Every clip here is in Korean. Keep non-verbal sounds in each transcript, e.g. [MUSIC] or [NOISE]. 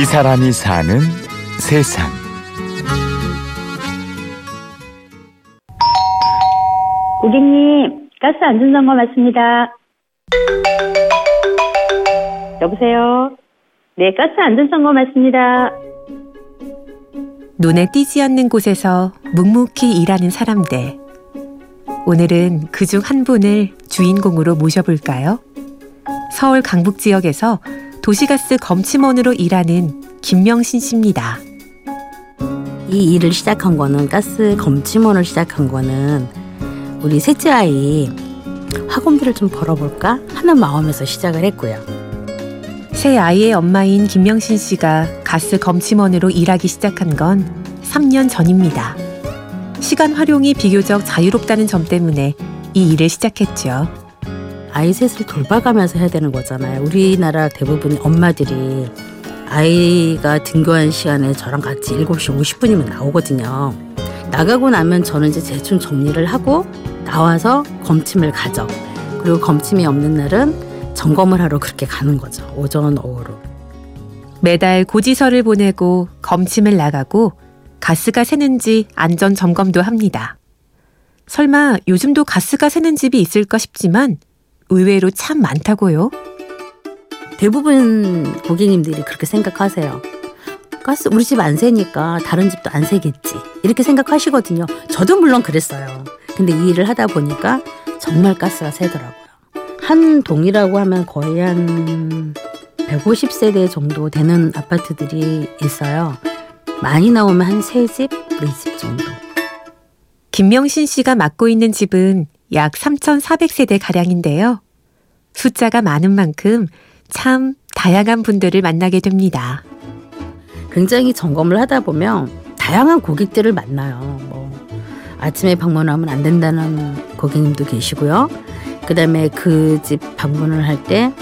이 사람이 사는 세상. 고객님, 가스 안전점검 왔습니다. 여보세요? 네, 가스 안전점검 왔습니다. 눈에 띄지 않는 곳에서 묵묵히 일하는 사람들. 오늘은 그중 한 분을 주인공으로 모셔볼까요? 서울 강북 지역에서 도시가스 검침원으로 일하는 김명신 씨입니다. 이 일을 시작한 거는 가스 검침원을 시작한 거는 우리 셋째 아이 학원비를 좀 벌어볼까 하는 마음에서 시작을 했고요. 새 아이의 엄마인 김명신 씨가 가스 검침원으로 일하기 시작한 건 3년 전입니다. 시간 활용이 비교적 자유롭다는 점 때문에 이 일을 시작했죠. 아이 셋을 돌봐가면서 해야 되는 거잖아요. 우리나라 대부분 엄마들이 아이가 등교한 시간에 저랑 같이 7시 50분이면 나오거든요. 나가고 나면 저는 이제 대충 정리를 하고 나와서 검침을 가죠. 그리고 검침이 없는 날은 점검을 하러 그렇게 가는 거죠. 오전, 오후로. 매달 고지서를 보내고 검침을 나가고 가스가 새는지 안전 점검도 합니다. 설마 요즘도 가스가 새는 집이 있을까 싶지만 의외로 참 많다고요. 대부분 고객님들이 그렇게 생각하세요. 가스 우리 집안 새니까 다른 집도 안 새겠지. 이렇게 생각하시거든요. 저도 물론 그랬어요. 근데 이 일을 하다 보니까 정말 가스가 새더라고요. 한 동이라고 하면 거의 한 150세대 정도 되는 아파트들이 있어요. 많이 나오면 한 3집, 4집 정도. 김명신 씨가 맡고 있는 집은 약 3,400세대 가량인데요. 숫자가 많은 만큼 참 다양한 분들을 만나게 됩니다. 굉장히 점검을 하다 보면 다양한 고객들을 만나요. 뭐 아침에 방문하면 안 된다는 고객님도 계시고요. 그다음에 그 집 방문을 할 때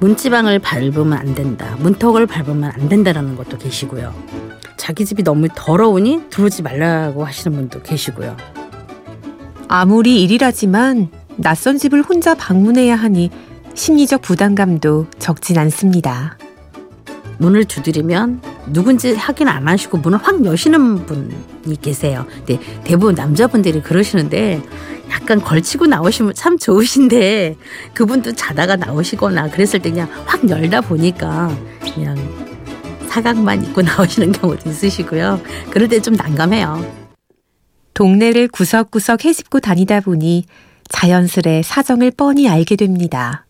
문지방을 밟으면 안 된다. 문턱을 밟으면 안 된다라는 것도 계시고요. 자기 집이 너무 더러우니 들어오지 말라고 하시는 분도 계시고요. 아무리 일이라지만 낯선 집을 혼자 방문해야 하니 심리적 부담감도 적진 않습니다. 문을 두드리면 누군지 확인 안 하시고 문을 확 여시는 분이 계세요. 근데 대부분 남자분들이 그러시는데 약간 걸치고 나오시면 참 좋으신데 그분도 자다가 나오시거나 그랬을 때 그냥 확 열다 보니까 그냥 사각만 입고 [LAUGHS] 나오시는 경우도 있으시고요. 그럴 때 좀 난감해요. 동네를 구석구석 헤집고 다니다 보니 자연스레 사정을 뻔히 알게 됩니다.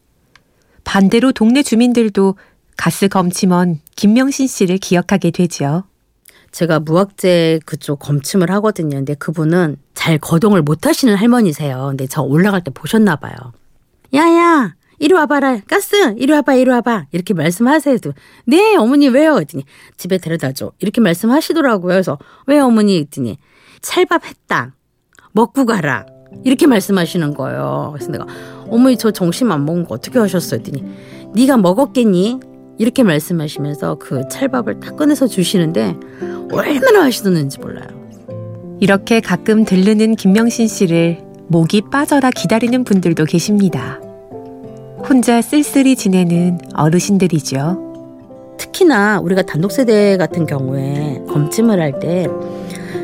반대로 동네 주민들도 가스 검침원 김명신 씨를 기억하게 되죠. 제가 무학재 그쪽 검침을 하거든요. 근데 그분은 잘 거동을 못 하시는 할머니세요. 근데 저 올라갈 때 보셨나 봐요. 야야, 이리 와봐라. 가스, 이리 와봐, 이리 와봐. 이렇게 말씀하세요. 네, 어머니 왜요? 했더니 집에 데려다줘. 이렇게 말씀하시더라고요. 그래서 왜 어머니? 했더니 찰밥 했다. 먹고 가라. 이렇게 말씀하시는 거예요. 그래서 내가 어머니 저 점심 안 먹은 거 어떻게 하셨어요? 했더니 네가 먹었겠니? 이렇게 말씀하시면서 그 찰밥을 딱 꺼내서 주시는데 얼마나 맛있었는지 몰라요. 이렇게 가끔 들르는 김명신 씨를 목이 빠져라 기다리는 분들도 계십니다. 혼자 쓸쓸히 지내는 어르신들이죠. 특히나 우리가 단독 세대 같은 경우에 검침을 할 때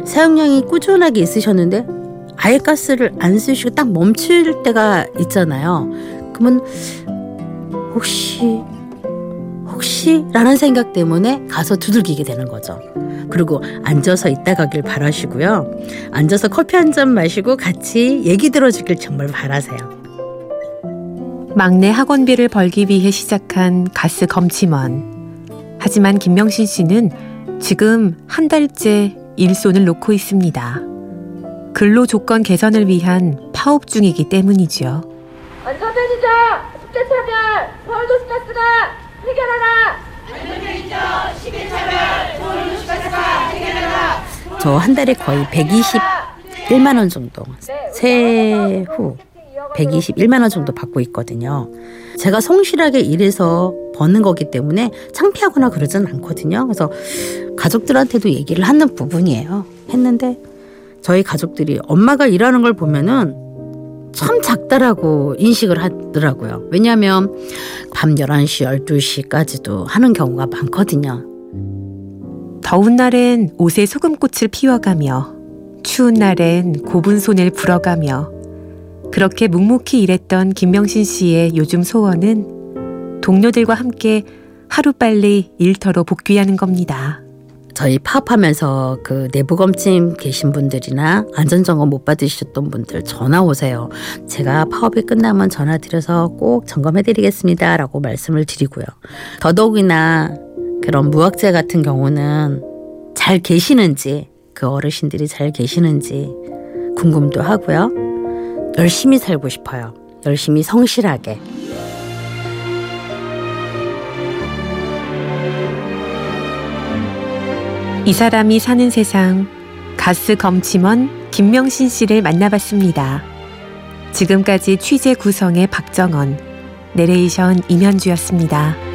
사용량이 꾸준하게 있으셨는데 아예 가스를 안 쓰시고 딱 멈출 때가 있잖아요. 그러면 혹시 혹시 라는 생각 때문에 가서 두들기게 되는 거죠. 그리고 앉아서 있다 가길 바라시고요. 앉아서 커피 한 잔 마시고 같이 얘기 들어주길 정말 바라세요. 막내 학원비를 벌기 위해 시작한 가스 검침원. 하지만 김명신 씨는 지금 한 달째 일손을 놓고 있습니다. 근로 조건 개선을 위한 파업 중이기 때문이죠. 완전 편의점, 숙제 차별, 서울도시가스가 해결하라. 저 한 달에 거의 121만 원 정도 세후 121만 원 정도 받고 있거든요. 제가 성실하게 일해서 버는 거기 때문에 창피하거나 그러진 않거든요. 그래서 가족들한테도 얘기를 하는 부분이에요. 했는데 저희 가족들이 엄마가 일하는 걸 보면은 참 작다라고 인식을 하더라고요. 왜냐하면 밤 11시, 12시까지도 하는 경우가 많거든요. 더운 날엔 옷에 소금꽃을 피워가며 추운 날엔 고분 손을 불어가며 그렇게 묵묵히 일했던 김명신 씨의 요즘 소원은 동료들과 함께 하루빨리 일터로 복귀하는 겁니다. 저희 파업하면서 그 내부 검침 계신 분들이나 안전점검 못 받으셨던 분들 전화 오세요. 제가 파업이 끝나면 전화 드려서 꼭 점검해 드리겠습니다. 라고 말씀을 드리고요. 더더욱이나 그런 무학재 같은 경우는 잘 계시는지 그 어르신들이 잘 계시는지 궁금도 하고요. 열심히 살고 싶어요. 열심히 성실하게. 이 사람이 사는 세상 가스 검침원 김명신 씨를 만나봤습니다. 지금까지 취재 구성의 박정원, 내레이션 임현주였습니다.